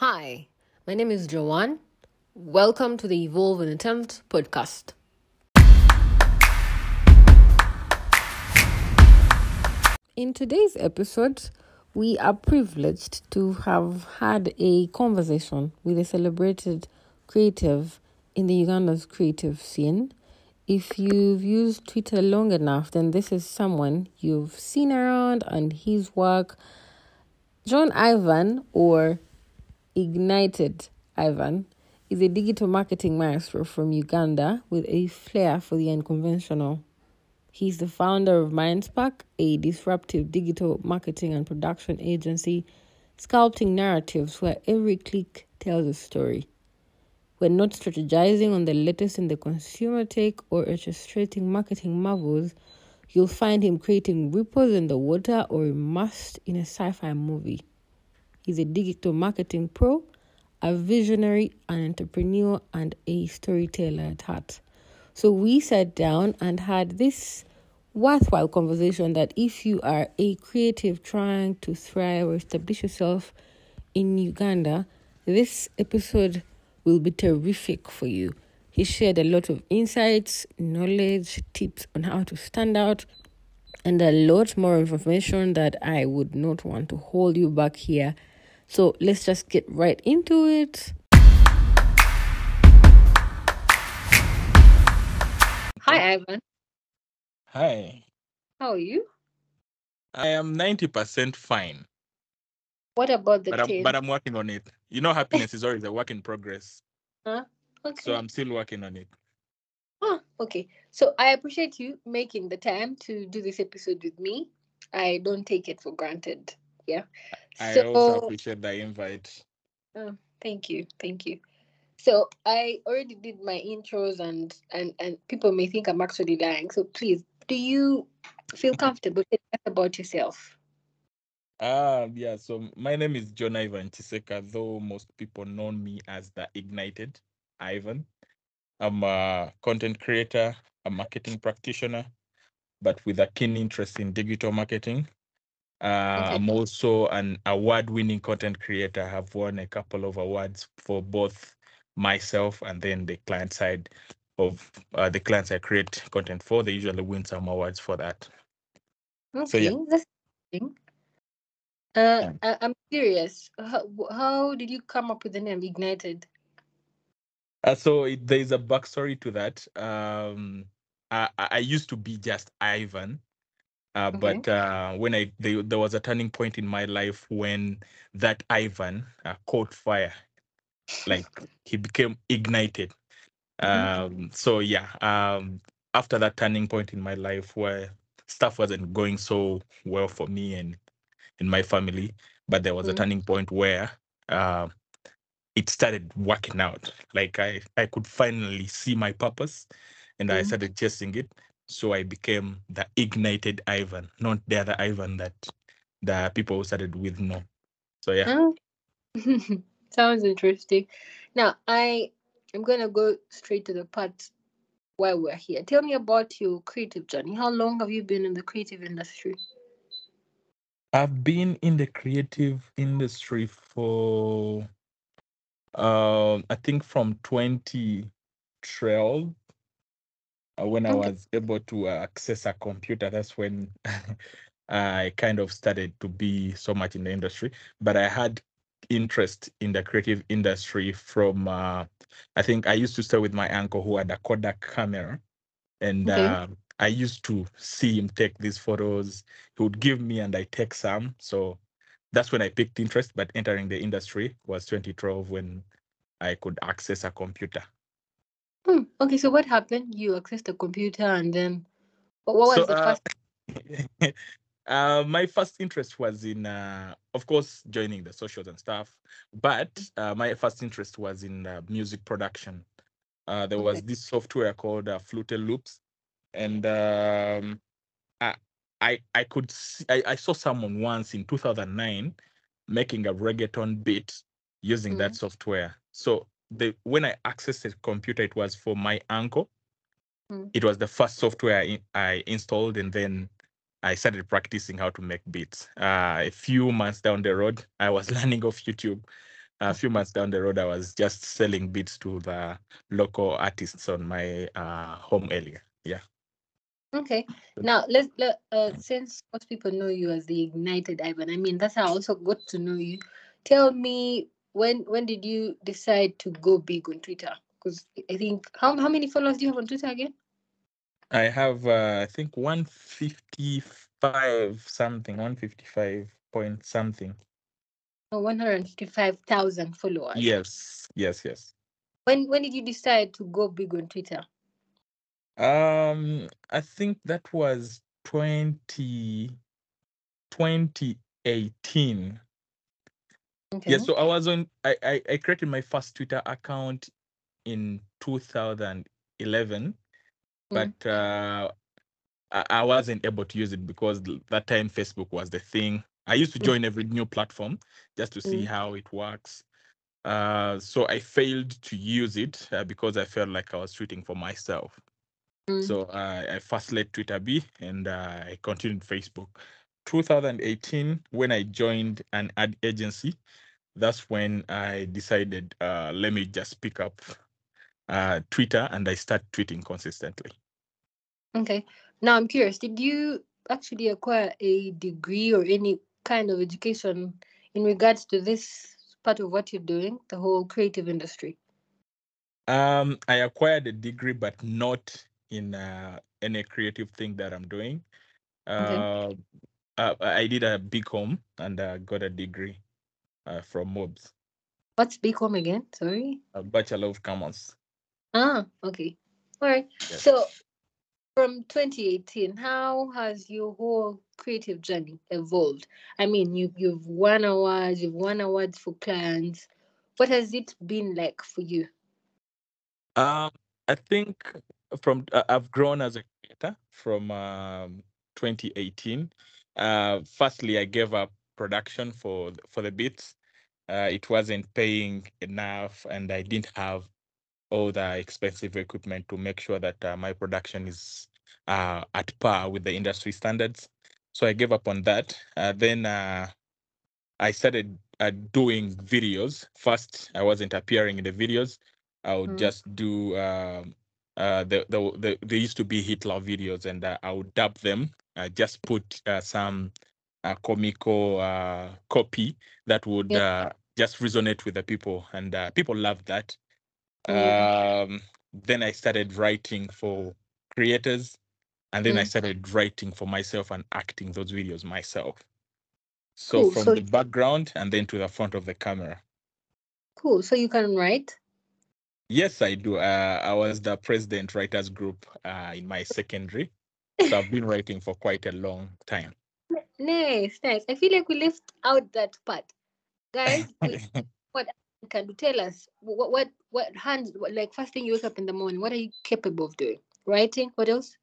Hi, my name is Joanne. Welcome to the Evolve in Attempt podcast. In today's episode, we are privileged to have had a conversation with a celebrated creative in the Uganda's creative scene. If you've used Twitter long enough, then this is someone you've seen around and his work. John Ivan, or Ignited Ivan, is a digital marketing maestro from Uganda with a flair for the unconventional. He's the founder of Mindspark, a disruptive digital marketing and production agency, sculpting narratives where every click tells a story. We're not strategizing on the latest in the consumer tech or orchestrating marketing marvels. You'll find him creating ripples in the water or immersed in a sci fi movie. He's a digital marketing pro, a visionary, an entrepreneur, and a storyteller at heart. So we sat down and had this worthwhile conversation that if you are a creative trying to thrive or establish yourself in Uganda, this episode will be terrific for you. He shared a lot of insights, knowledge, tips on how to stand out, and a lot more information that I would not want to hold you back here. So let's just get right into it. Hi, Ivan. Hi, How are you? I am 90% fine, What about the but I'm, but I'm working on it. You know, happiness is always a work in progress. Huh? Okay. So I'm still working on it. Ah, okay. So I appreciate you making the time to do this episode with me. I don't take it for granted. Yeah. I also appreciate the invite. oh, thank you. Thank you. So I already did my intros and and and people may think I'm actually lying. So please, do you feel comfortable telling us about yourself? Ah, yeah. So my name is John Ivan Chiseka, though most people know me as the Ignited Ivan. I'm a content creator, a marketing practitioner, but with a keen interest in digital marketing. Uh, Okay. I'm also an award-winning content creator. I have won a couple of awards for both myself and then the client side of uh, the clients I create content for. They usually win some awards for that. So yeah, Okay, that's interesting. Uh. I, I'm curious. How, how did you come up with the name Ignited? Uh, so it, there is a backstory to that. Um, I I used to be just Ivan, uh, Okay. but uh, when I there, there was a turning point in my life when that Ivan uh, caught fire, like he became ignited. Mhm. Um, so yeah, um, after that turning point in my life where stuff wasn't going so well for me and in my family, but there was a Mhm. turning point where uh, it started working out. Like I, I could finally see my purpose, and I Mhm. started chasing it. So I became the ignited Ivan, not the other Ivan that the people started with know. So yeah. Oh, sounds interesting. Now, I am gonna go straight to the part why we're here. Tell me about your creative journey. How long have you been in the creative industry? I've been in the creative industry for um I think from 2012 uh, when I was able to uh, access a computer. That's when I kind of started to be so much in the industry. But I had interest in the creative industry from uh, I think I used to stay with my uncle who had a Kodak camera, and Okay. uh, I used to see him take these photos. He would give me, and I take some. So that's when I picked interest. But entering the industry was 2012 when I could access a computer. Hmm. Okay, so what happened? You accessed the computer and then what what So was the uh, first uh, my first interest was in, uh, of course, joining the socials and stuff. But uh, my first interest was in uh, music production. Uh, there Okay. was this software called uh, Fruity Loops, and um, I, I I could see, I, I saw someone once in 2009 making a reggaeton beat using that Mm. software. So the when I accessed the computer, it was for my uncle. Mm. It was the first software I, I installed, and then I started practicing how to make beats. Uh, a few months down the road, I was learning off YouTube. a few months down the road, I was just selling beats to the local artists on my uh, home area. Yeah. Okay. Now let's let uh, since most people know you as the ignited Ivan. I mean, that's how I also got to know you. Tell me when when did you decide to go big on Twitter? Because I think how how many followers do you have on Twitter again? I have uh, I think 155 something, 155 point something. Oh, 155,000 followers. Yes, yes, yes. When when did you decide to go big on Twitter? Um, I think that was 20, 2018. Okay. Yeah, so I was on I, I, I created my first Twitter account in 2011, but uh I, I wasn't able to use it because that time Facebook was the thing. I used to Mm. join every new platform just to see Mm. how it works. Uh, so I failed to use it uh, because I felt like I was tweeting for myself. Mm. So uh, I first let Twitter be, and uh, I continued Facebook. 2018, when I joined an ad agency, that's when I decided, uh, let me just pick up uh, Twitter, and I start tweeting consistently. Okay. Now I'm curious, did you actually acquire a degree or any kind of education in regards to this part of what you're doing, the whole creative industry? Um, I acquired a degree, but not in uh, any creative thing that I'm doing. Okay. Uh, I did a BCom and uh, got a degree uh, from MUBS, What's BCom again? Sorry. a Bachelor of Commerce. Ah, okay. All right. Yes. So from 2018, how has your whole creative journey evolved? I mean, you you've won awards, you've won awards for clients. What has it been like for you? Um, I think from uh, I've grown as a creator from um, 2018. Uh, firstly, I gave up production for for the beats. Uh, it wasn't paying enough, and I didn't have all the expensive equipment to make sure that uh, my production is uh, at par with the industry standards. So I gave up on that. Uh, then uh, I started uh, doing videos. First, I wasn't appearing in the videos. I would Mm. just do. Um, uh, the, the the there used to be Hitler videos, and uh, I would dub them. I just put uh, some uh, comical uh, copy that would uh, just resonate with the people, and uh, people loved that. Yeah. Um, then I started writing for creators, and then I Mm. started writing for myself and acting those videos myself. So Cool. from So the background and then to the front of the camera. cool. So you can write. Yes, I do. Uh, I was the president writers group uh, in my secondary, so I've been writing for quite a long time. Nice, nice. I feel like we left out that part, guys. what can you tell us? What what what hands? What, like first thing you wake up in the morning, what are you capable of doing? Writing. What else?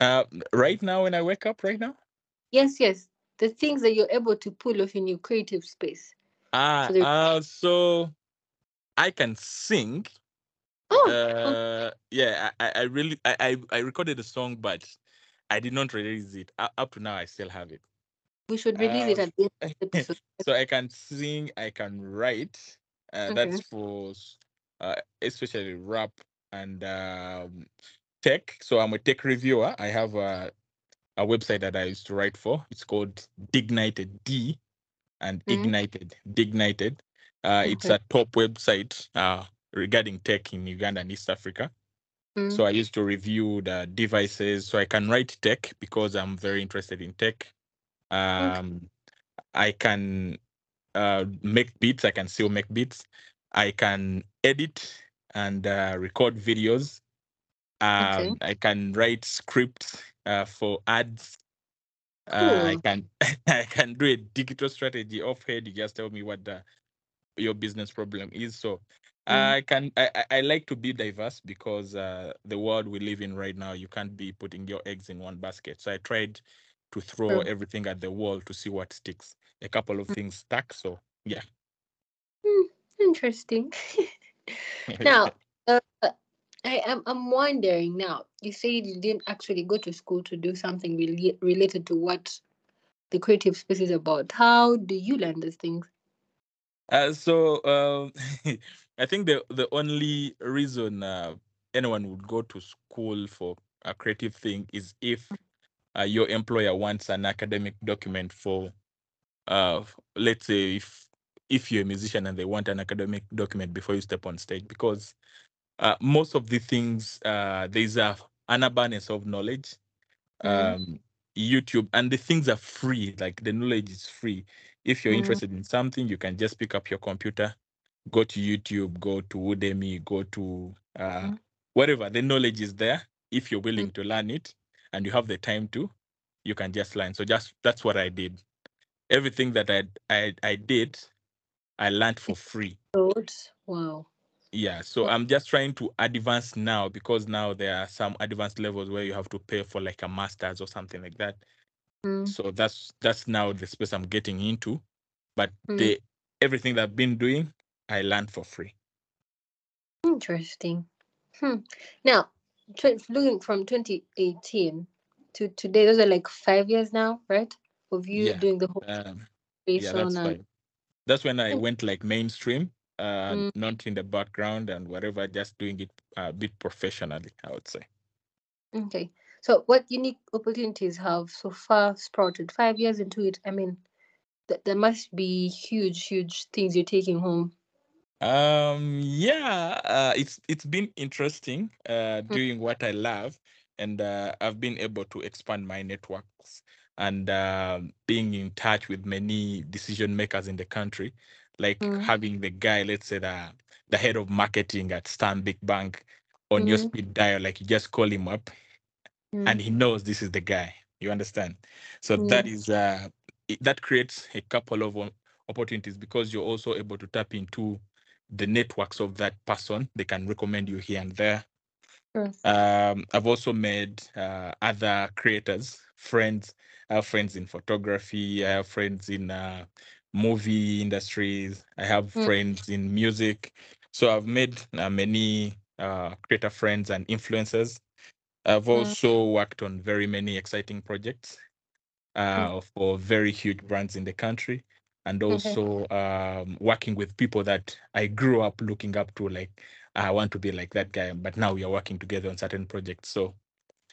uh, right now, when I wake up, right now, Yes, yes. The things that you're able to pull off in your creative space. ah, So uh, so I can sing. Oh, Uh, yeah, I, I really I, I I recorded a song, but I did not release it. Uh, up to now, I still have it. we should release it um, at the end of the episode. so I can sing, I can write. Uh, That's for uh, especially rap and um, tech. So I'm a tech reviewer. I have a, a website that I used to write for. It's called Dignited D and Mhm. Ignited. Dignited. Uh, It's a top website uh, regarding tech in Uganda and East Africa. Mm. So I used to review the devices. So I can write tech because I'm very interested in tech. Um, I can uh, make beats. I can still make beats. I can edit and uh, record videos. Um, Okay. I can write scripts uh, for ads. Uh, I can I can do a digital strategy off head. You just tell me what the your business problem is. So Mm. I can I, I- like to be diverse because uh, the world we live in right now, you can't be putting your eggs in one basket. So I tried to throw True. everything at the wall to see what sticks. A couple of things stuck. So yeah. Hmm, interesting. now, uh, I am I'm wondering now. You said you didn't actually go to school to do something really related to what the creative space is about. How do you learn these things? Uh, so uh, I think the the only reason uh, anyone would go to school for a creative thing is if uh, your employer wants an academic document for, uh, let's say if if you're a musician and they want an academic document before you step on stage, because uh, most of the things uh, there's a an abundance of knowledge. Mm. Um, YouTube and the things are free, like the knowledge is free. If you're Mm. interested in something, you can just pick up your computer, go to YouTube, go to Udemy, go to uh, Mm. whatever. The knowledge is there. If you're willing Mm. to learn it and you have the time to, you can just learn. So just that's what I did. Everything that I I, I did, I learned for free. Good. Wow. Yeah, so. I'm just trying to advance now because now there are some advanced levels where you have to pay for like a master's or something like that. Mm. So that's that's now the space I'm getting into. But Mm. the everything that I've been doing, I learned for free. Interesting. Hmm. Now, tw- looking from 2018 to today, those are like five years now, right? Of you Yeah. doing the whole Um, yeah, that's and. That's when I Mm. went like mainstream, uh, Mm. not in the background and whatever, just doing it a bit professionally, I would say. okay. So, what unique opportunities have so far sprouted? Five years into it, I mean, th- there must be huge, huge things you're taking home. Um, yeah, uh, it's it's been interesting uh, Mm. doing what I love, and uh, I've been able to expand my networks and um being in touch with many decision makers in the country, like Mm. having the guy, let's say the the head of marketing at Stanbic Bank on your Mhm. speed dial, like you just call him up and Mm. he knows this is the guy. You understand? So that Yeah. is uh it- that creates a couple of opportunities because you're also able to tap into the networks of that person. They can recommend you here and there. Sure. Um, I've also made uh, other creators, friends. I have friends in photography. I have friends in uh, movie industries. I have Mm. friends in music. So I've made uh, many uh, creator friends and influencers. I've Mm. also worked on very many exciting projects Mm. uh, for very huge brands in the country, and also um, working with people that I grew up looking up to. Like I want to be like that guy, but now we are working together on certain projects. So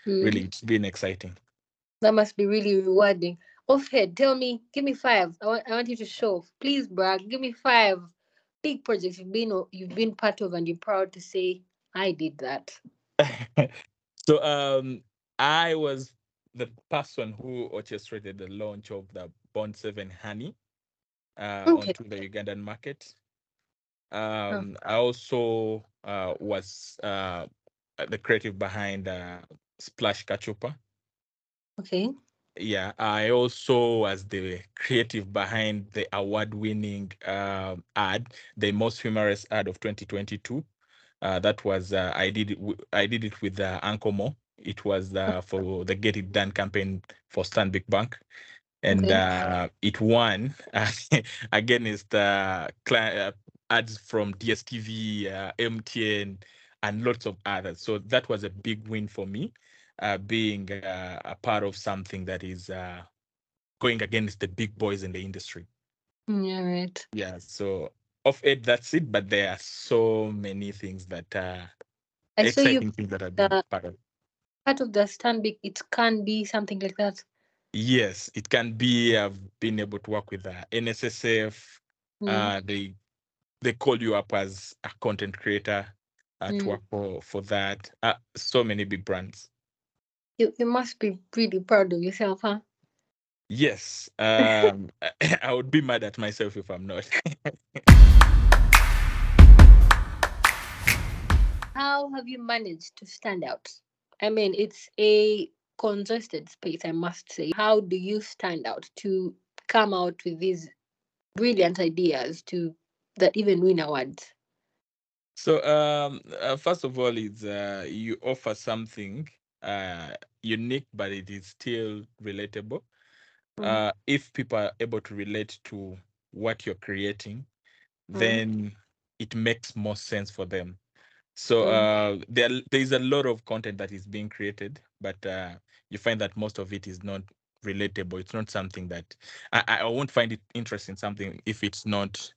Mm. really, it's been exciting. That must be really rewarding. Offhead, tell me, give me five. I want, I want you to show. off. Please, brag. Give me five big projects you've been you've been part of, and you're proud to say, "I did that." so um, I was the person who orchestrated the launch of the Bond Seven Honey uh, Okay. onto the Ugandan market. Um, I also uh, was uh, the creative behind uh, Splash Kachupa. Okay. Yeah, I also was the creative behind the award-winning uh, ad, the most humorous ad of 2022. Uh, that was uh, I did I did it with uh, Uncle Mo. It was uh, for the Get It Done campaign for Stanbic Bank, and Okay. uh, it won against uh, uh, ads from DSTV, uh, MTN, and lots of others. So that was a big win for me, uh, being uh, a part of something that is uh, going against the big boys in the industry. Mm, Yeah. Right. Yeah. So of it, that's it. But there are so many things that uh, I saw you exciting things that been uh, part of. part of the Stanbic. It can be something like that. Yes, it can be. I've been able to work with uh, NSSF. Mm. Uh, they they call you up as a content creator uh, to Mm. work for for that. Uh, so many big brands. You you must be really proud of yourself, huh? Yes, um, I would be mad at myself if I'm not. How have you managed to stand out? I mean, it's a congested space, I must say. How do you stand out to come out with these brilliant ideas to that even win awards? so, um, uh, first of all, it's uh, you offer something uh, unique, but it is still relatable. Mm. Uh, if people are able to relate to what you're creating, Mm. then it makes more sense for them. So Mm. uh, there there is a lot of content that is being created, but uh, you find that most of it is not relatable. It's not something that I, I won't find it interesting. Something if it's not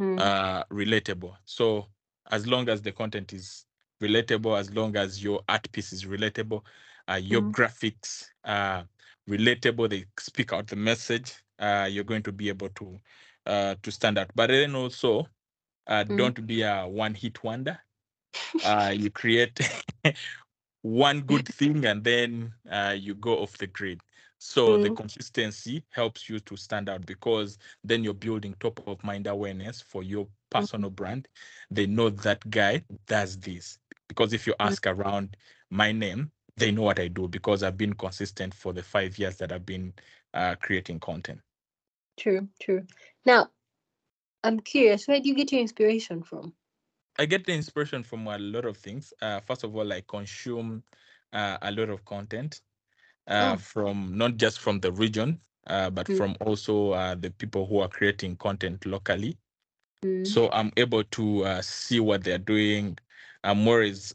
Mm. uh, relatable. So as long as the content is relatable, as long as your art piece is relatable, uh, your Mm. graphics are relatable, they speak out the message, uh, you're going to be able to uh, to stand out. But then also, uh, Mm. don't be a one-hit wonder. Uh, you create one good thing and then uh, you go off the grid. So the Mm. consistency helps you to stand out because then you're building top of mind awareness for your personal brand. They know that guy does this. Because if you ask around my name, they know what I do because I've been consistent for the five years that I've been uh, creating content. True, true. Now, I'm curious, where do you get your inspiration from? I get the inspiration from a lot of things. Uh, first of all, I consume uh, a lot of content uh, Oh. from not just from the region, uh, but Mm. from also uh, the people who are creating content locally. Mm. So I'm able to uh, see what they're doing. I'm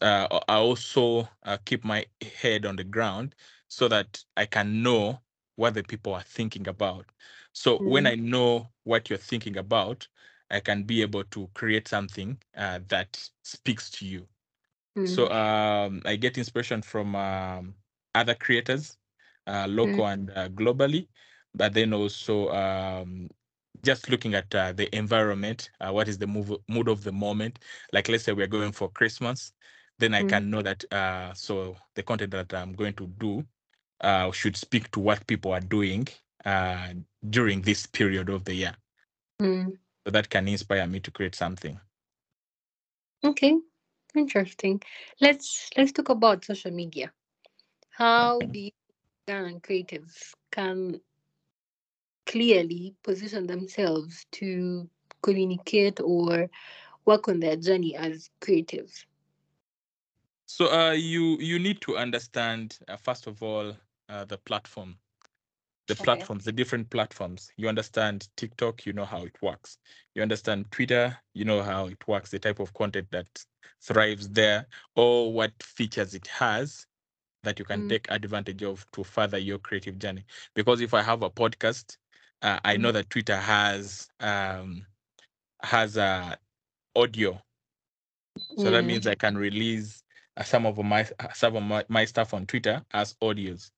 uh, I also uh, keep my head on the ground so that I can know what the people are thinking about. So when Mm. I know what you're thinking about, I can be able to create something uh, that speaks to you. So Mm. um, I get inspiration from um, other creators, uh, local and uh, globally, but then also um, just looking at uh, the environment. Uh, what is the move, mood of the moment? Like let's say we're going for Christmas, then I Mm. can know that. Uh, so the content that I'm going to do uh, should speak to what people are doing uh, during this period of the year. So that can inspire me to create something. Okay, interesting. Let's let's talk about social media. How Okay. do you creatives can clearly position themselves to communicate or work on their journey as creatives? So uh, you you need to understand uh, first of all uh, the platform, the Okay. platforms, the different platforms. You understand TikTok, you know how it works. You understand Twitter, you know how it works, the type of content that thrives there, or what features it has that you can Mm. take advantage of to further your creative journey. Because if I have a podcast, uh, I know Mhm. that Twitter has um, has uh, audio so that Mm. means I can release some of my uh, some of my, my stuff on Twitter as audios.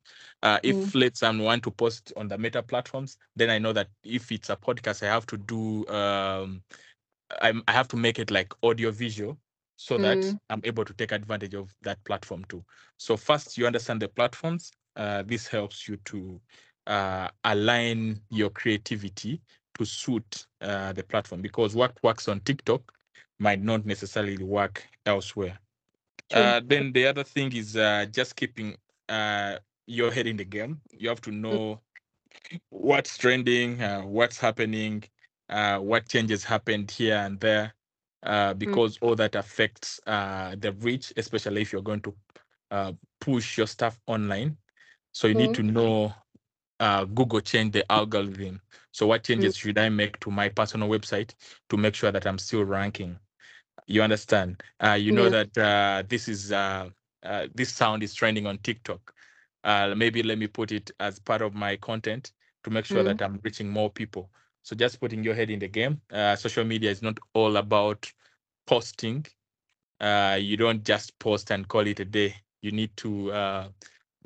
Uh, if Mm. let's want to post on the Meta platforms, then I know that if it's a podcast, I have to do um, I'm, I have to make it like audio visual so that Mm. I'm able to take advantage of that platform too. So first, you understand the platforms. Uh, this helps you to uh, align your creativity to suit uh, the platform because what works on TikTok might not necessarily work elsewhere. Uh, then the other thing is uh, just keeping uh, your head in the game. You have to know what's trending, uh, what's happening, uh, what changes happened here and there, uh, because all that affects uh, the reach, especially if you're going to uh, push your stuff online. So you need Mm. to know uh, Google changed the algorithm. So what changes should I make to my personal website to make sure that I'm still ranking? You understand? Uh, you know Yeah. that uh, this is uh, uh, this sound is trending on TikTok. Uh, maybe let me put it as part of my content to make sure Mm. that I'm reaching more people. So just putting your head in the game. Uh, social media is not all about posting. Uh, you don't just post and call it a day. You need to uh,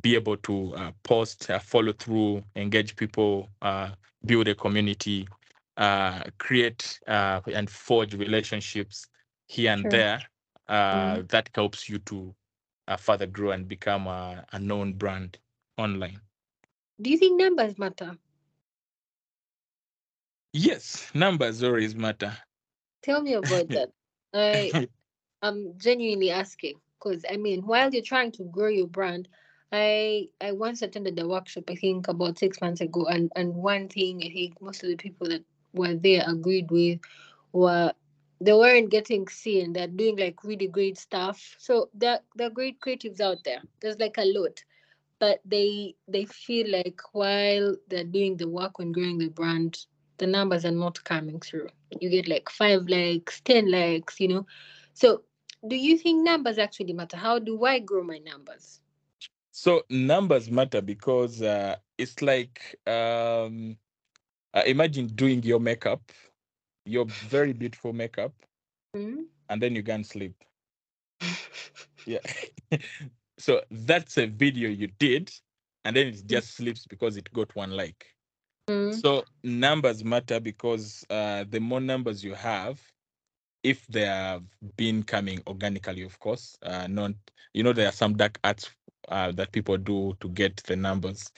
be able to uh, post, uh, follow through, engage people, uh, build a community, uh, create uh, and forge relationships here and Sure. there. Uh, That helps you to uh, further grow and become a, a known brand online. Do you think numbers matter? Yes, numbers always matter. Tell me about that. I I'm genuinely asking because I mean, while you're trying to grow your brand, I I once attended a workshop I think about six months ago, and and one thing I think most of the people that were there agreed with were they weren't getting seen. They're doing like really great stuff. So there there are great creatives out there. There's like a lot, but they they feel like while they're doing the work on growing the brand, the numbers are not coming through. You get like five likes, ten likes, you know. So do you think numbers actually matter? How do I grow my numbers? So numbers matter because uh, it's like um, uh, imagine doing your makeup your very beautiful makeup, Mm. and then you and sleep. Yeah. so that's a video you did, and then it just sleeps because it got one like. Mm. So numbers matter because uh, the more numbers you have, if they have been coming organically, of course, uh, not you know there are some dark arts uh, that people do to get the numbers,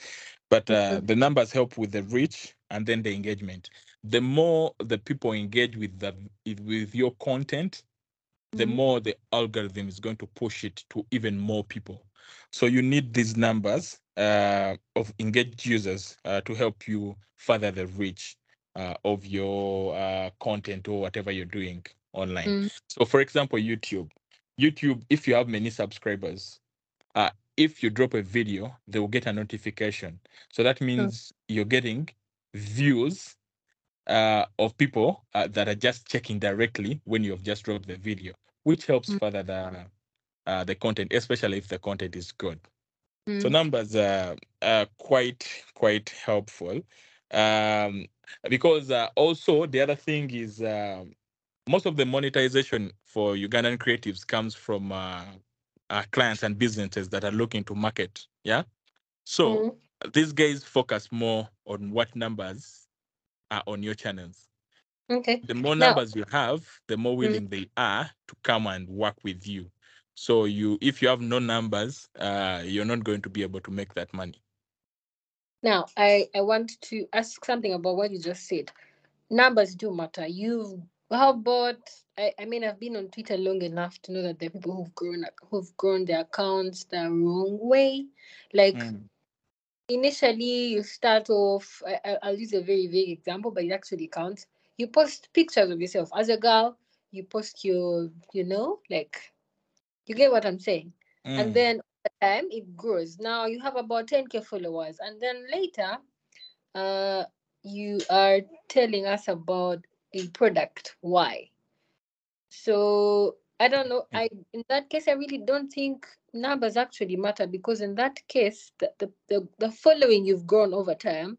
but uh, Mhm. the numbers help with the reach and then the engagement. The more the people engage with the with your content, the Mhm. more the algorithm is going to push it to even more people. So you need these numbers uh, of engaged users uh, to help you further the reach uh, of your uh, content or whatever you're doing online. Mm. So, for example, YouTube. YouTube, if you have many subscribers, uh, if you drop a video, they will get a notification. So that means you're getting views uh, of people uh, that are just checking directly when you have just dropped the video, which helps Mm. further the uh, the content, especially if the content is good. So Mm. numbers are, are quite quite helpful, um, because uh, also the other thing is um most of the monetization for Ugandan creatives comes from uh, uh, clients and businesses that are looking to market. Yeah, so Mm. these guys focus more on what numbers are on your channels. Okay. The more Now- numbers you have, the more willing they are to come and work with you. So you, if you have no numbers, uh, you're not going to be able to make that money. Now, I, I want to ask something about what you just said. Numbers do matter. You've how about I, I mean I've been on Twitter long enough to know that there are people who've grown who've grown their accounts the wrong way. Like Mm. Initially you start off I, I'll use a very vague example, but it actually counts. You post pictures of yourself as a girl, you post your you know, like you get what I'm saying? Mm. and then over time it grows now you have about 10k followers and then later uh you are telling us about a product why so i don't know i in that case i really don't think numbers actually matter because in that case the the, the, the following you've grown over time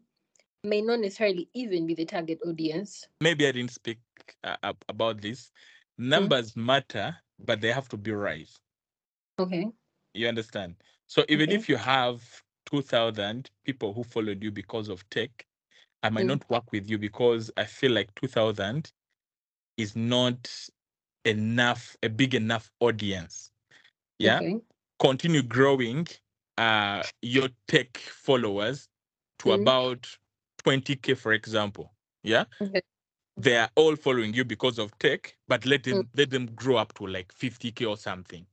may not necessarily even be the target audience maybe I didn't speak uh, about this. Numbers matter, but they have to be right. okay You understand? So even Okay. if you have 2,000 people who followed you because of tech, I might Mm. not work with you because I feel like 2,000 is not enough, a big enough audience. Yeah. okay Continue growing uh, your tech followers to Mm. about 20K, for example. Yeah. okay They are all following you because of tech, but let them let them grow up to like 50K or something.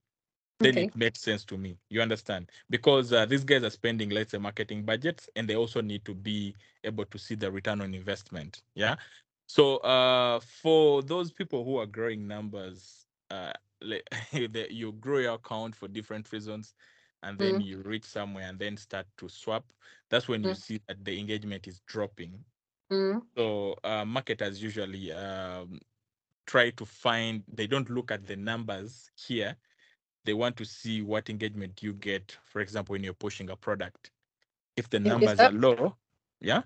then okay it makes sense to me. You understand? Because uh, these guys are spending, let's say, marketing budgets, and they also need to be able to see the return on investment. Yeah. So uh, for those people who are growing numbers, uh, the- you grow your account for different reasons, and then Mm. you reach somewhere and then start to swap. That's when you Mm. see that the engagement is dropping. Mm. So uh, marketers usually um, try to find. They don't look at the numbers here. They want to see what engagement you get. For example, when you're pushing a product, if the numbers that- are low, yeah.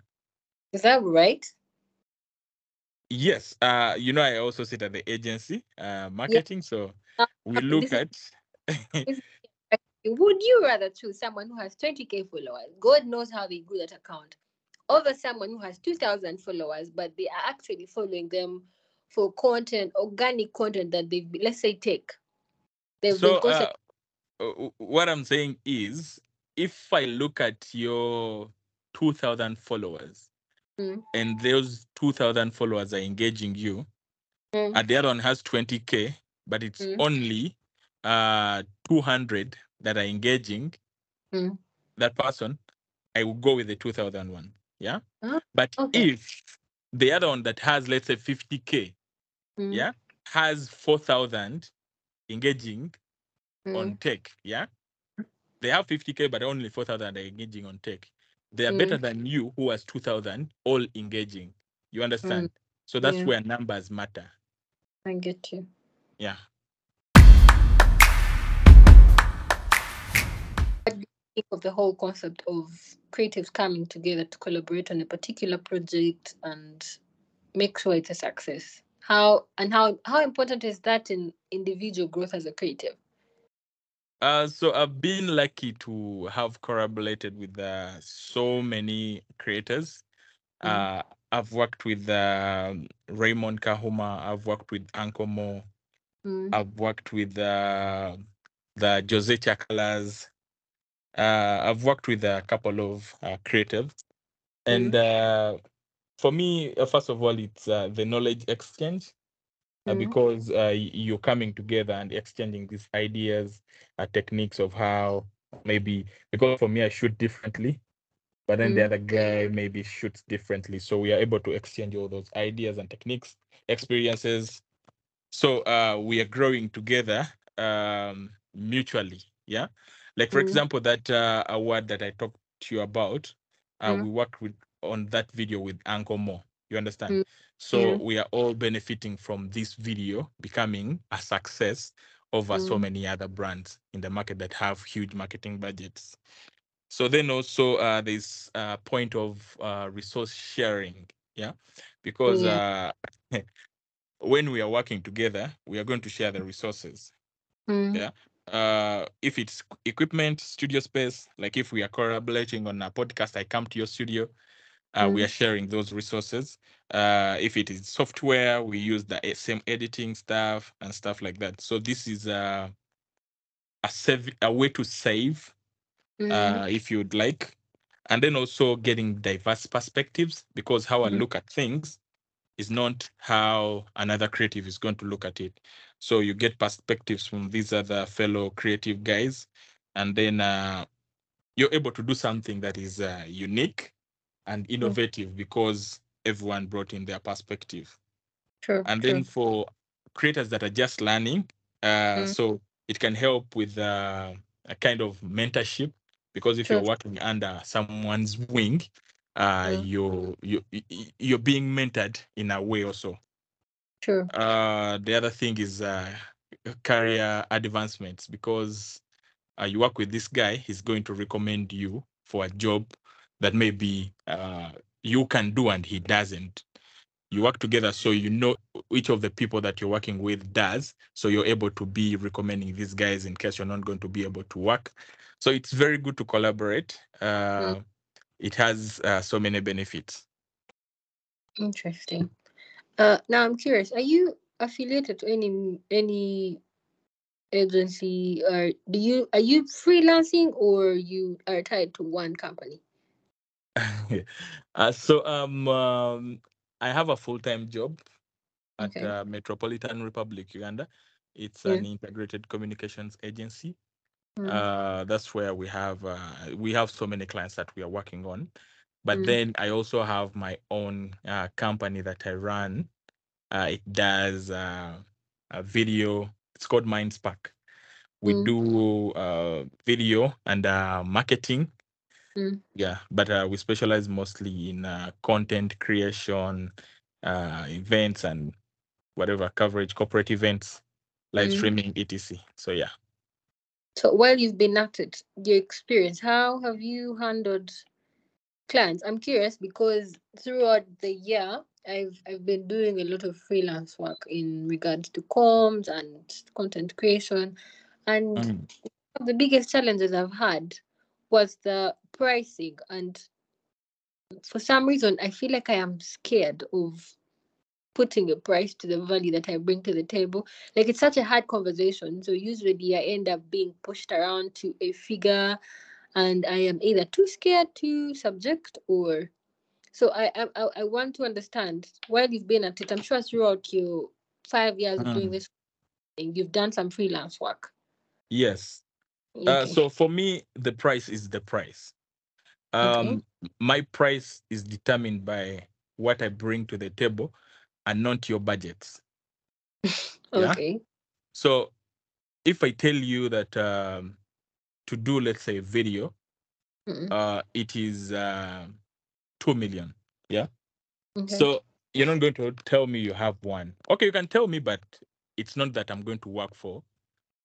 is that right Yes, uh, you know, I also sit at the agency, uh, marketing. So Uh, we look is- at. Would you rather choose someone who has 20k followers? God knows how they grew that account, over someone who has 2,000 followers, but they are actually following them for content, organic content that they've, let's say, take. They've, so they've uh, uh, what I'm saying is, if I look at your 2,000 followers, Mm. and those 2,000 followers are engaging you, Mm. and the other one has 20k, but it's Mm. only uh 200 that are engaging Mm. that person, I will go with the 2000 one. Yeah. Ah, but okay. if the other one that has, let's say, 50k, Mm. yeah, has 4,000 engaging Mm. on tech, yeah, they have 50k, but only 4,000 are engaging on tech. They are Mm. better than you, who has 2,000 all engaging. You understand? So that's Yeah. where numbers matter. I get you. Yeah. Think of the whole concept of creatives coming together to collaborate on a particular project and make sure it's a success? How and how how important is that in individual growth as a creative? Uh, so I've been lucky to have collaborated with uh, so many creators. Mm. Uh, I've worked with uh, Raymond Kahuma. I've worked with Uncle Mo. Mm. I've worked with uh, the Jose Chakalas. Uh, I've worked with a couple of uh, creatives, and uh, for me, uh, first of all, it's uh, the knowledge exchange uh, Mm. because uh, you're coming together and exchanging these ideas, uh, techniques of how maybe because for me I shoot differently, but then the Mm. other guy maybe shoots differently. So we are able to exchange all those ideas and techniques, experiences. So uh, we are growing together um, mutually. Yeah, like for Mm. example, that uh, award that I talked to you about, uh, Mm. we worked with on that video with Uncle Mo. You understand? Mm. So Yeah. we are all benefiting from this video becoming a success over so Mm. many other brands in the market that have huge marketing budgets. So then also uh, there's a point of uh, resource sharing, yeah, because uh, when we are working together, we are going to share the resources. Mm. Yeah. Uh, if it's equipment, studio space, like if we are collaborating on a podcast, I come to your studio, uh, we Mm. are sharing those resources. Uh, if it is software, we use the same editing stuff and stuff like that. So this is a a save a way to save, Mm. uh, if you'd like, and then also getting diverse perspectives because how I Mhm. look at things is not how another creative is going to look at it. So you get perspectives from these other fellow creative guys, and then uh, you're able to do something that is uh, unique and innovative because everyone brought in their perspective. True. And true. then for creators that are just learning, uh, Mm. so it can help with uh, a kind of mentorship because if True. you're working under someone's wing, uh, Mm. you're you you're being mentored in a way also. True. Uh, the other thing is uh, career advancements because uh, you work with this guy, he's going to recommend you for a job that maybe uh, you can do and he doesn't. You work together so you know which of the people that you're working with does. So you're able to be recommending these guys in case you're not going to be able to work. So it's very good to collaborate. Uh, It has uh, so many benefits. Interesting. Uh, now I'm curious. Are you affiliated to any any agency, or do you are you freelancing, or you are tied to one company? uh, so um, um, I have a full time job at Okay. uh, Metropolitan Republic Uganda. It's Yeah. an integrated communications agency. Mm. Uh, that's where we have uh, we have so many clients that we are working on. But Mm. then I also have my own uh, company that I run. Uh, it does uh, a video. It's called MindSpark. We Mm. do uh, video and uh, marketing. Mm. Yeah, but uh, we specialize mostly in uh, content creation, uh, events, and whatever coverage, corporate events, live Mm. streaming, etc. So yeah. So while you've been at it, your experience, how have you handled clients? I'm curious because throughout the year, I've I've been doing a lot of freelance work in regards to comms and content creation, and Mm. one of the biggest challenges I've had was the pricing. And for some reason, I feel like I am scared of putting a price to the value that I bring to the table. Like it's such a hard conversation. So usually I end up being pushed around to a figure and I am either too scared to subject or so I I I want to understand while you've been at it, I'm sure throughout your five years of doing Mm. this thing, you've done some freelance work. Yes. Uh, so for me, the price is the price. Okay. Um, my price is determined by what I bring to the table and not your budgets. yeah. Okay. So if I tell you that um, to do, let's say, a video, Mm. uh, it is uh, two million. Yeah. Okay. So you're not going to tell me you have one. Okay, you can tell me, but it's not that I'm going to work for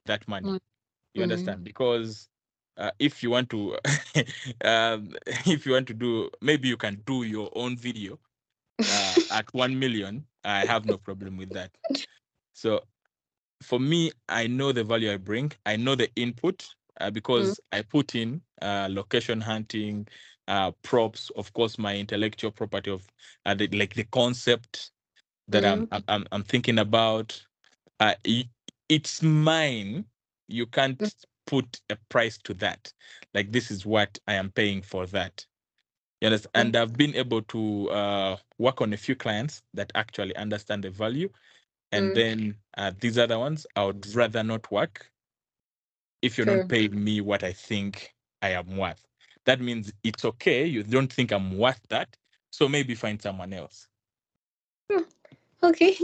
that money. Mm. You understand? Because uh, if you want to, um, if you want to do, maybe you can do your own video uh, at 1 million, I have no problem with that. So for me, I know the value I bring. I know the input uh, because mm. I put in uh, location hunting, uh, props, of course, my intellectual property of uh, the, like the concept that mm. I'm, I'm I'm thinking about. Uh, it's mine. You can't mm. Put a price to that. Like this is what I am paying for that. You understand? And I've been able to uh, work on a few clients that actually understand the value and mm. then uh, these other ones I would rather not work if you're not paying me what I think I am worth. That means it's okay. You don't think I'm worth that, so maybe find someone else. Hmm. Okay,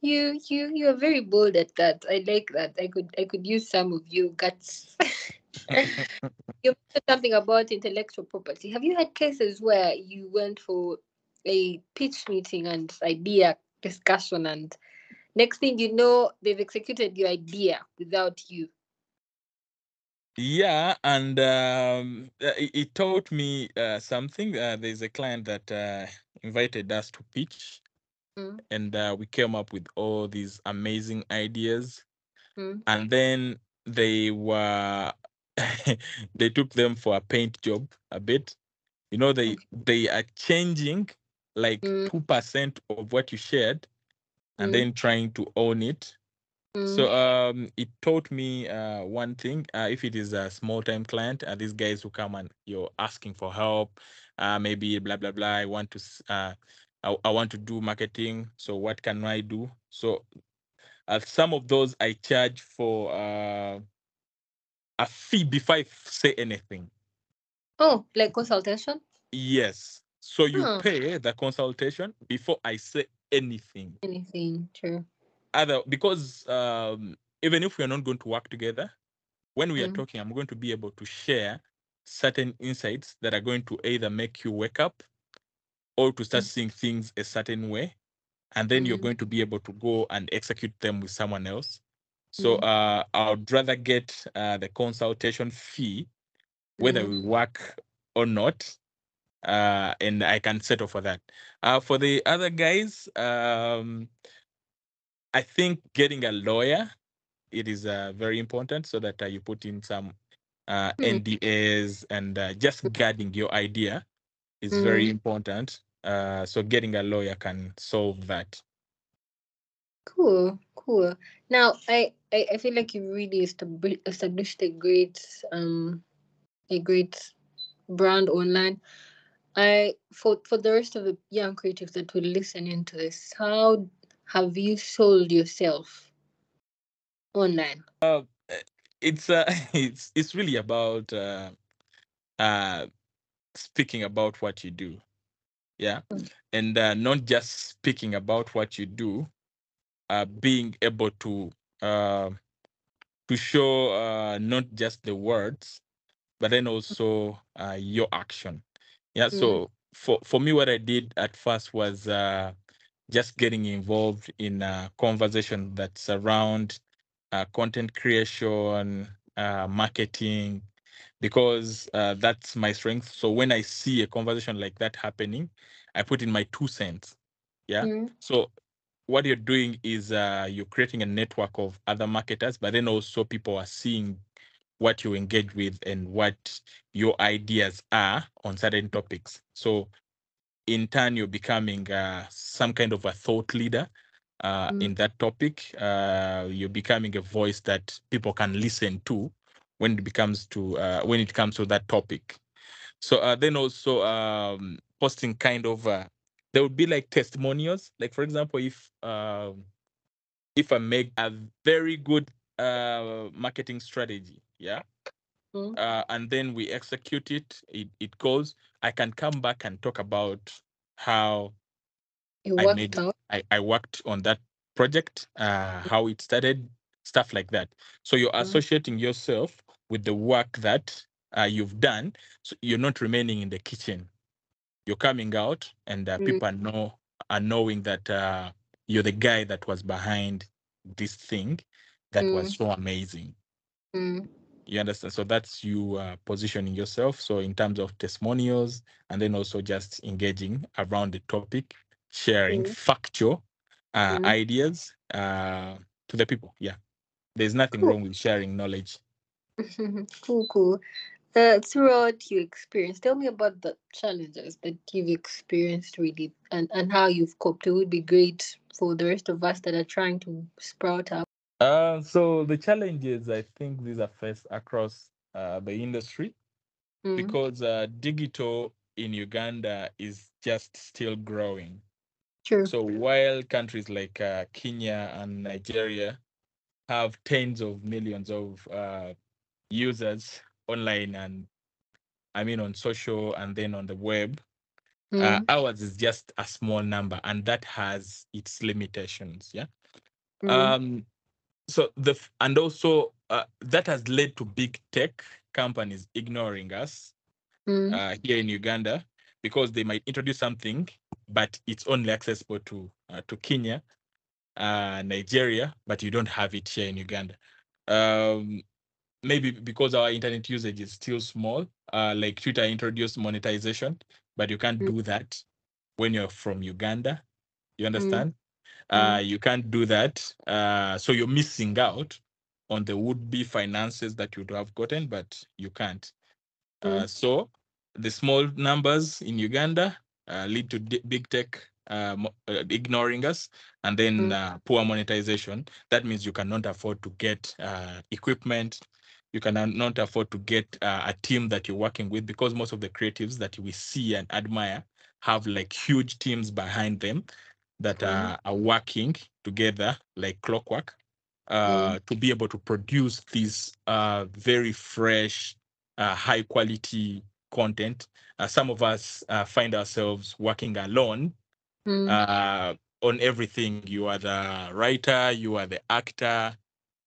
you you you are very bold at that. I like that. I could I could use some of your guts. you said something about intellectual property. Have you had cases where you went for a pitch meeting and idea discussion and next thing you know they've executed your idea without you yeah and um, uh, it, it, taught me uh, something uh, there's a client that uh, invited us to pitch mm. and uh, we came up with all these amazing ideas mm. and then they were they took them for a paint job a bit you know they they are changing like mm. 2% of what you shared and mm. then trying to own it. Mm. So um, it taught me uh, one thing. Uh, if it is a small time client, uh, these guys who come and you're asking for help, uh, maybe blah blah blah. I want to uh, I, I want to do marketing. So what can I do? So uh, some of those I charge for uh, a fee before I say anything. Oh, like consultation? Yes. So you huh. pay the consultation before I say anything. Anything, true. Other because um, even if we are not going to work together, when we mm. are talking, I'm going to be able to share certain insights that are going to either make you wake up or to start mm. seeing things a certain way. And then mm. you're going to be able to go and execute them with someone else. So mm. uh, I'd rather get uh, the consultation fee, whether mm. we work or not, uh, and I can settle for that. Uh, for the other guys, um, I think getting a lawyer it is uh, very important so that uh, you put in some uh, mm. NDAs and uh, just mm. guarding your idea is mm. very important. Uh, so getting a lawyer can solve that. Cool, cool. Now I, I, I feel like you really established a great um a great brand online. I for for the rest of the young creatives that will listen into this, how have you sold yourself online? Uh, it's uh, it's it's really about uh, uh, speaking about what you do, yeah, mm. and uh, not just speaking about what you do, uh, being able to uh, to show uh, not just the words, but then also uh, your action yeah. Mm. So for for me, what I did at first was uh, just getting involved in a conversation that's around uh, content creation, uh, marketing, because uh, that's my strength. So when I see a conversation like that happening, I put in my two cents. Yeah. Mm. So what you're doing is uh, you're creating a network of other marketers, but then also people are seeing what you engage with and what your ideas are on certain topics. So, in turn, you're becoming uh, some kind of a thought leader uh, mm. in that topic. Uh, you're becoming a voice that people can listen to when it becomes to uh, when it comes to that topic. So uh, then also um, posting kind of uh, there would be like testimonials. Like for example, if um, if I make a very good marketing strategy yeah mm-hmm. uh, and then we execute it, it it goes i can come back and talk about how I, made, I, I worked on that project uh, how it started stuff like that so you're mm-hmm. associating yourself with the work that uh, you've done so you're not remaining in the kitchen you're coming out and uh, mm-hmm. people know are knowing that uh, you're the guy that was behind this thing that was mm. so amazing mm. You understand? So that's you uh, positioning yourself. So in terms of testimonials, and then also just engaging around the topic, sharing Mm. factual uh, Mm. ideas uh, to the people. Yeah, there's nothing Cool. wrong with sharing knowledge. cool, cool. Uh, throughout your experience, tell me about the challenges that you've experienced really and, and how you've coped. It would be great for the rest of us that are trying to sprout up. Uh, so the challenges, I think these are faced across uh, the industry Mm. because uh, digital in Uganda is just still growing. True. So while countries like uh, Kenya and Nigeria have tens of millions of uh, users online and I mean on social and then on the web, uh, Mm. ours is just a small number and that has its limitations. Yeah. Mm. Um, so the and also uh, that has led to big tech companies ignoring us Mm. uh, here in Uganda because they might introduce something, but it's only accessible to uh, to Kenya, uh, Nigeria, but you don't have it here in Uganda. Um, maybe because our internet usage is still small. Uh, like Twitter introduced monetization, but you can't Mm. do that when you're from Uganda. You understand? Mm. Uh, you can't do that. Uh, so you're missing out on the would-be finances that you'd have gotten, but you can't. Uh, Mm. so the small numbers in Uganda uh, lead to big tech uh, mo- uh, ignoring us, and then Mm. uh, poor monetization. That means you cannot afford to get uh, equipment. You cannot afford to get uh, a team that you're working with because most of the creatives that we see and admire have like huge teams behind them that Mm. are, are working together like clockwork uh, to be able to produce these uh, very fresh, uh, high quality content. Uh, some of us uh, find ourselves working alone Mm. uh, on everything. You are the writer, you are the actor,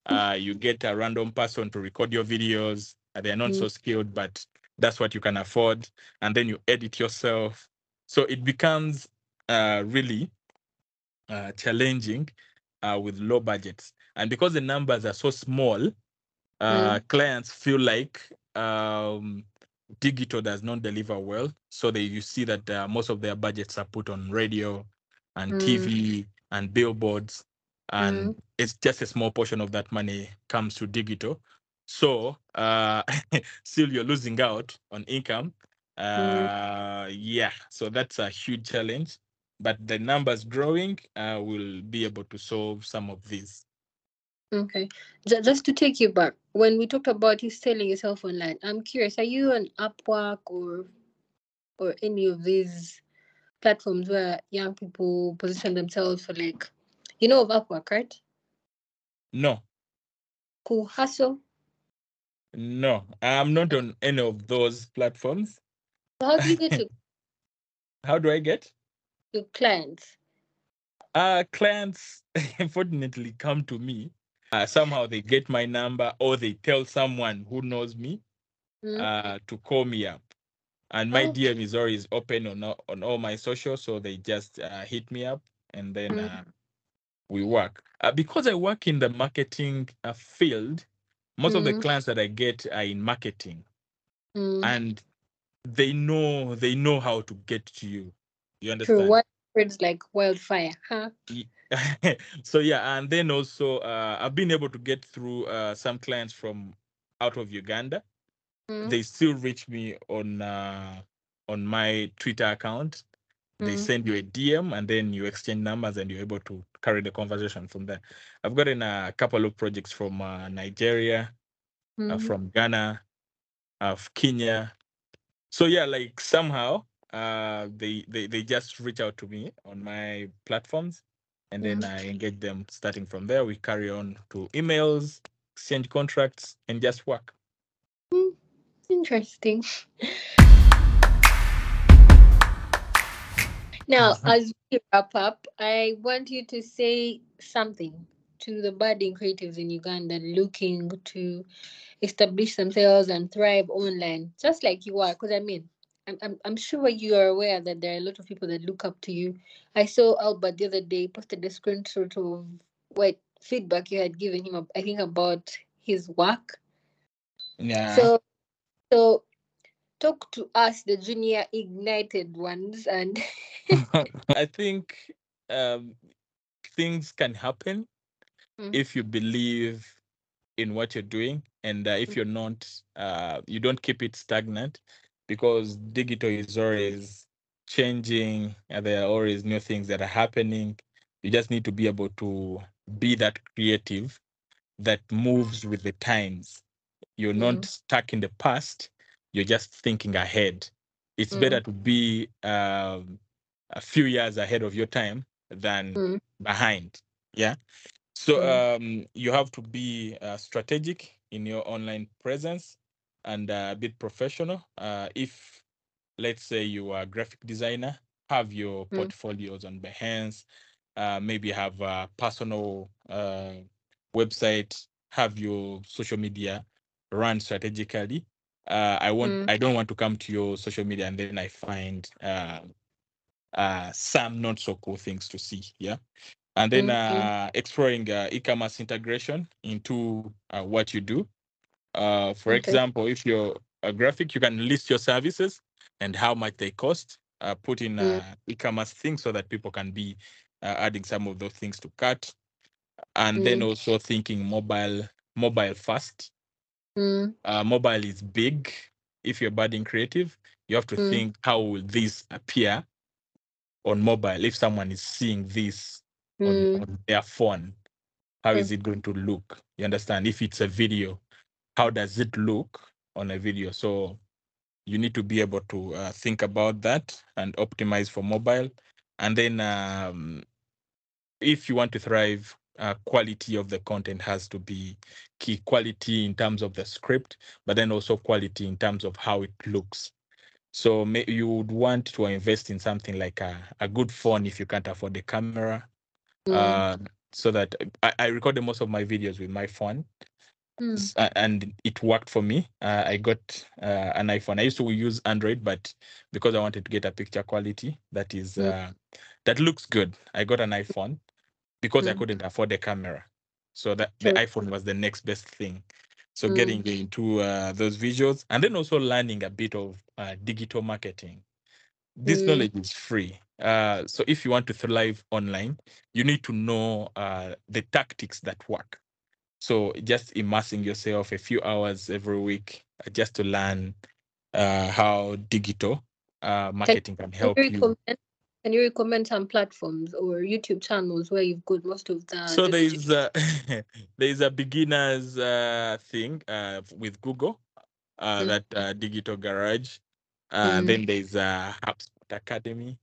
uh, you get a random person to record your videos. Uh, They're not so skilled, but that's what you can afford. And then you edit yourself. So it becomes uh, really uh, challenging uh, with low budgets. And because the numbers are so small, uh, clients feel like um, digital does not deliver well. So they you see that uh, most of their budgets are put on radio and Mm. TV and billboards, and Mm. it's just a small portion of that money comes to digital. So uh, still you're losing out on income. Uh, Yeah, so that's a huge challenge. But the numbers growing uh, will be able to solve some of these. Okay. Ju- Just to take you back, when we talked about you selling yourself online, I'm curious, are you on Upwork or or any of these platforms where young people position themselves for like you know of Upwork, right? No, Kuhustle. no, I'm not on any of those platforms. So how do you get your, How do I get? your clients? Uh, clients unfortunately come to me. Uh, somehow they get my number or they tell someone who knows me Mm. uh, to call me up. And my Oh. DM is always open on all, on all my socials, so they just uh, hit me up and then Mm. We work. Uh, because I work in the marketing uh, field, most of the Mm. clients that I get are in marketing, Mm. and they know they know how to get to you. You True. understand? What spreads like wildfire, huh? so yeah, and then also uh, I've been able to get through uh, some clients from out of Uganda. Mm. They still reach me on uh, on my Twitter account. They Mm. send you a DM and then you exchange numbers and you're able to carry the conversation from there. I've gotten a couple of projects from uh, Nigeria, uh, Mm. from Ghana, of Kenya. So yeah, like somehow uh, they, they they just reach out to me on my platforms, and then Mm. I engage them. Starting from there, we carry on to emails, exchange contracts, and just work. Interesting. Now, Mhm. as we wrap up, I want you to say something to the budding creatives in Uganda looking to establish themselves and thrive online, just like you are. Because I mean, I'm, I'm, I'm sure you are aware that there are a lot of people that look up to you. I saw Albert the other day posted a screenshot of what feedback you had given him, I think, about his work. Yeah. So, so talk to us, the junior ignited ones, and I think um, things can happen Mm. if you believe in what you're doing, and uh, if Mm. you're not, uh, you don't keep it stagnant, because digital is always changing. And there are always new things that are happening. You just need to be able to be that creative that moves with the times. You're not Mm. stuck in the past. You're just thinking ahead. It's Mm. better to be um, a few years ahead of your time than Mm. behind. Yeah. So Mm. um, you have to be uh, strategic in your online presence and uh, a bit professional. Uh, if, let's say, you are a graphic designer, have your Mm. portfolios on Behance, uh, maybe have a personal uh, website, have your social media run strategically. Uh, I want, Mm. I don't want to come to your social media and then I find uh, uh, some not so cool things to see. Yeah and then Mm, uh, exploring uh, e-commerce integration into uh, what you do. Uh, for Okay. example, if you're a graphic, you can list your services and how much they cost. Uh, put in Mm. uh, e-commerce things so that people can be uh, adding some of those things to cart, and then Mm. also thinking mobile mobile first. Mm. Uh, mobile is big. If you're budding creative, you have to Mm. think how will this appear on mobile if someone is seeing this on, Mm. on their phone how is it going to look you understand if it's a video how does it look on a video so you need to be able to uh, think about that and optimize for mobile and then um, if you want to thrive uh, quality of the content has to be key quality in terms of the script but then also quality in terms of how it looks so may, you would want to invest in something like a, a good phone if you can't afford the camera Mm. uh, so that I, I recorded most of my videos with my phone Mm. and it worked for me. Uh, I got uh, an iPhone. I used to use Android, but because I wanted to get a picture quality that is Mm. uh, that looks good, I got an iPhone because I Mm. couldn't afford a camera. So that the iPhone was the next best thing. So Mm. getting into uh, those visuals and then also learning a bit of uh, digital marketing. This Mm. knowledge is free. Uh, so if you want to thrive online, you need to know uh, the tactics that work. So just immersing yourself a few hours every week uh, just to learn uh, how digital uh, marketing can Can help you. recommend? Can you recommend some platforms or YouTube channels where you've got most of the So the there is a, there is a beginners uh, thing uh, with Google uh, Mm. that uh, digital garage. Uh, Mm. Then there's a HubSpot Academy.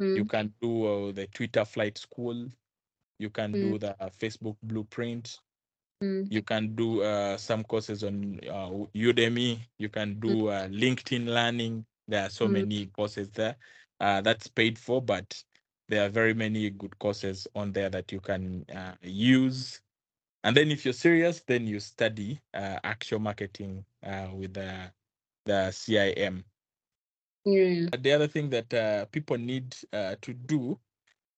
You Mm. can do uh, the Twitter Flight School. You can Mm. do the Facebook Blueprint. Mm. You can do uh, some courses on uh, Udemy. You can do uh, LinkedIn Learning. There are so Mm. many courses there. Uh, that's paid for, but there are very many good courses on there that you can uh, use. And then, if you're serious, then you study uh, actual marketing uh, with the the CIM. Yeah. The other thing that uh, people need uh, to do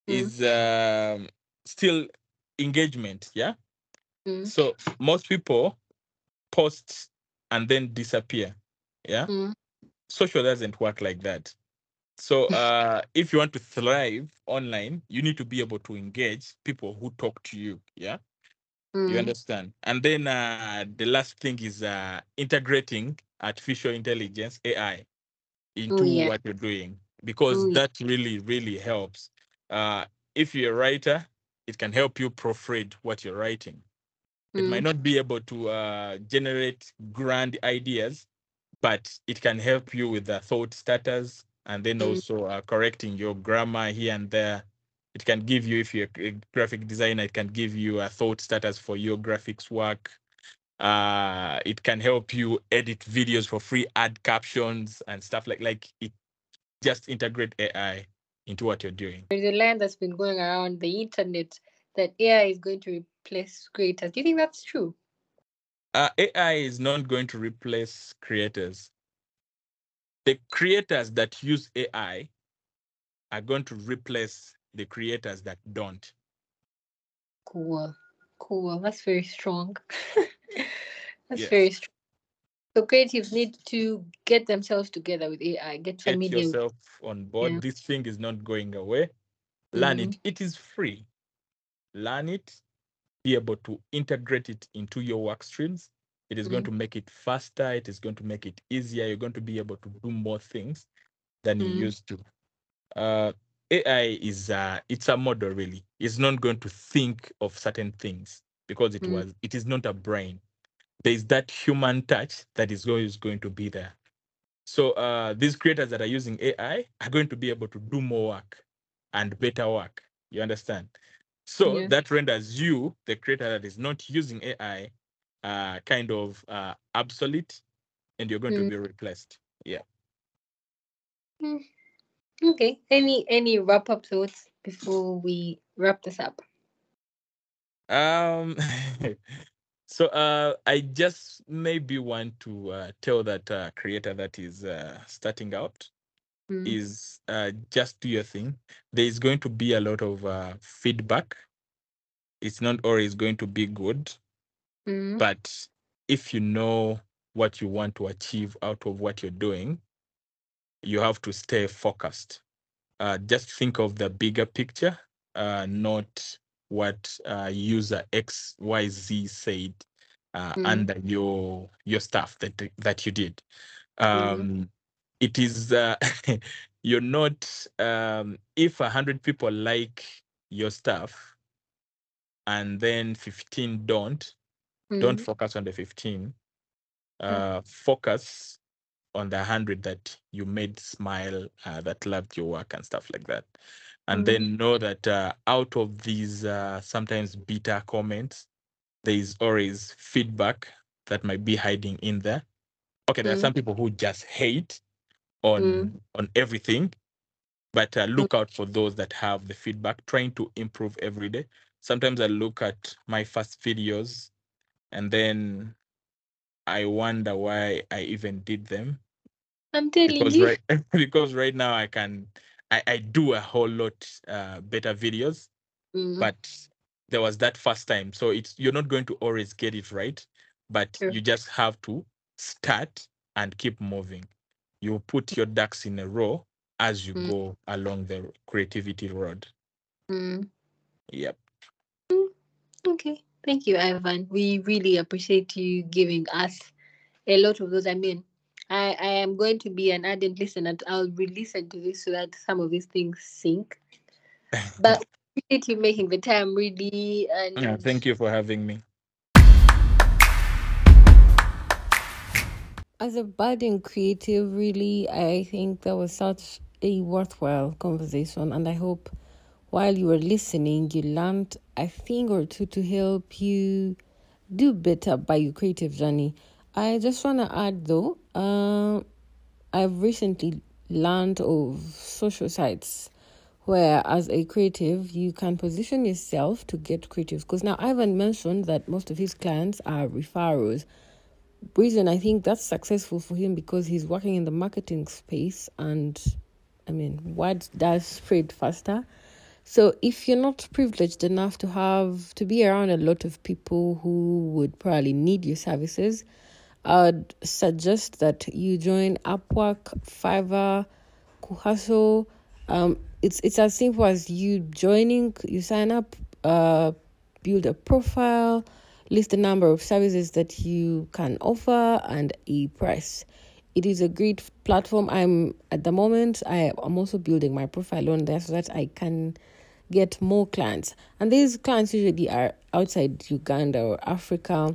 Mm. is um, still engagement. Yeah. Mm. So most people post and then disappear. Yeah. Mm. Social doesn't work like that. So uh, if you want to thrive online, you need to be able to engage people who talk to you. Yeah. You Mm. understand? And then uh, the last thing is uh, integrating artificial intelligence, AI, into Oh yeah. what you're doing because Oh yeah. that really, really helps. Uh, if you're a writer, it can help you proofread what you're writing. It might Mm. not be able to uh, generate grand ideas, but it can help you with the thought starters and then Mm. also uh, correcting your grammar here and there. It can give you, if you're a graphic designer, it can give you a thought starters for your graphics work. Uh, it can help you edit videos for free, add captions and stuff like like it. Just integrate AI into what you're doing. There's a line that's been going around the internet that AI is going to replace creators. Do you think that's true? Uh, AI is not going to replace creators. The creators that use AI are going to replace the creators that don't. Cool. Cool. That's very strong. that's Yes. very strong. So creatives need to get themselves together with AI, get Get familiar. with- yourself on board. Yeah. This thing is not going away. Learn Mhm. it. It is free. Learn it. Be able to integrate it into your work streams. It is going Mhm. to make it faster. It is going to make it easier. You're going to be able to do more things than Mhm. you used to. Uh, AI is uh, it's a model really. It's not going to think of certain things because it Mm. was it is not a brain. There is that human touch that is always going to be there. So uh, these creators that are using AI are going to be able to do more work and better work. You understand? So Yeah. that renders you, the creator that is not using AI, uh, kind of uh, obsolete, and you're going Mm. to be replaced. Yeah. Okay. Any any wrap up thoughts before we wrap this up? Um. so uh, I just maybe want to uh, tell that uh, creator that is uh, starting out Mm. is uh, just do your thing. There is going to be a lot of uh, feedback. It's not always going to be good, Mm. but if you know what you want to achieve out of what you're doing, you have to stay focused. Uh, just think of the bigger picture, uh, not what uh, user X Y Z said uh, Mm. under your your stuff that that you did. Um, It is uh, you're not um, if a hundred people like your stuff and then 15 don't don't Mm. focus on the 15 Yeah. uh, focus on the 100 that you made smile uh, that loved your work and stuff like that and Mhm. then know that uh, out of these uh, sometimes bitter comments there is always feedback that might be hiding in there okay there are Mm. some people who just hate on Mm. on everything but uh, look out for those that have the feedback trying to improve every day sometimes i look at my first videos and then i wonder why i even did them I'm telling because you. right because right now i can i, I do a whole lot uh, better videos Mm. but there was that first time so it's you're not going to always get it right but Sure. you just have to start and keep moving you put your ducks in a row as you Mm. go along the creativity road Mm. yep Okay. Thank you, Ivan. We really appreciate you giving us a lot of those. I mean, I, I am going to be an ardent listener. I'll re-listen to this so that some of these things sink. But appreciate you making the time, really. And Yeah, thank you for having me as a budding creative, really, I think that was such a worthwhile conversation. And I hope while you were listening, you learned a thing or two to help you do better by your creative journey. I just want to add though, uh, I've recently learned of social sites where, as a creative, you can position yourself to get creatives. Because now Ivan mentioned that most of his clients are referrals reason I think that's successful for him because he's working in the marketing space and I mean word does spread faster. So if you're not privileged enough to have to be around a lot of people who would probably need your services, I'd suggest that you join Upwork, Fiverr, Kuhustle. Um, it's it's as simple as you joining. You sign up, uh, build a profile, list the number of services that you can offer, and a price. It is a great platform. I'm at the moment. I am also building my profile on there so that I can get more clients. And these clients usually are outside Uganda or Africa.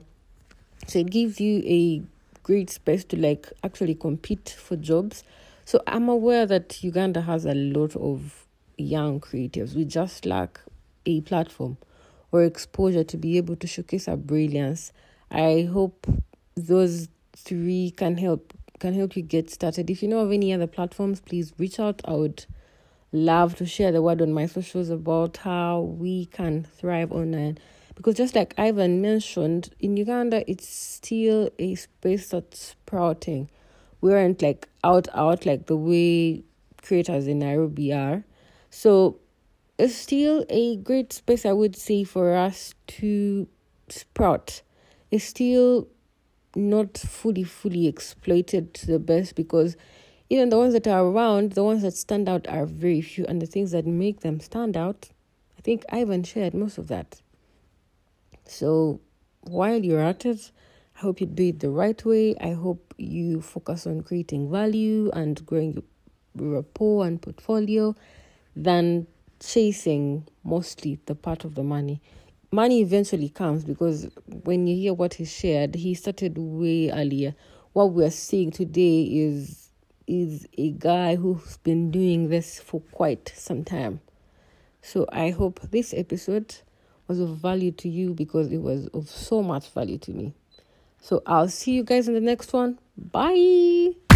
So it gives you a great space to like actually compete for jobs. So I'm aware that Uganda has a lot of young creatives. We just lack a platform or exposure to be able to showcase our brilliance. I hope those three can help can help you get started. If you know of any other platforms, please reach out. I would love to share the word on my socials about how we can thrive online. Because just like Ivan mentioned, in Uganda, it's still a space that's sprouting. We aren't like out out like the way creators in Nairobi are. So it's still a great space, I would say, for us to sprout. It's still not fully, fully exploited to the best because even the ones that are around, the ones that stand out are very few, and the things that make them stand out, I think Ivan shared most of that. So while you're at it, I hope you do it the right way. I hope you focus on creating value and growing your rapport and portfolio than chasing mostly the part of the money. Money eventually comes because when you hear what he shared, he started way earlier. What we're seeing today is is a guy who's been doing this for quite some time. So I hope this episode was of value to you because it was of so much value to me. So I'll see you guys in the next one. Bye.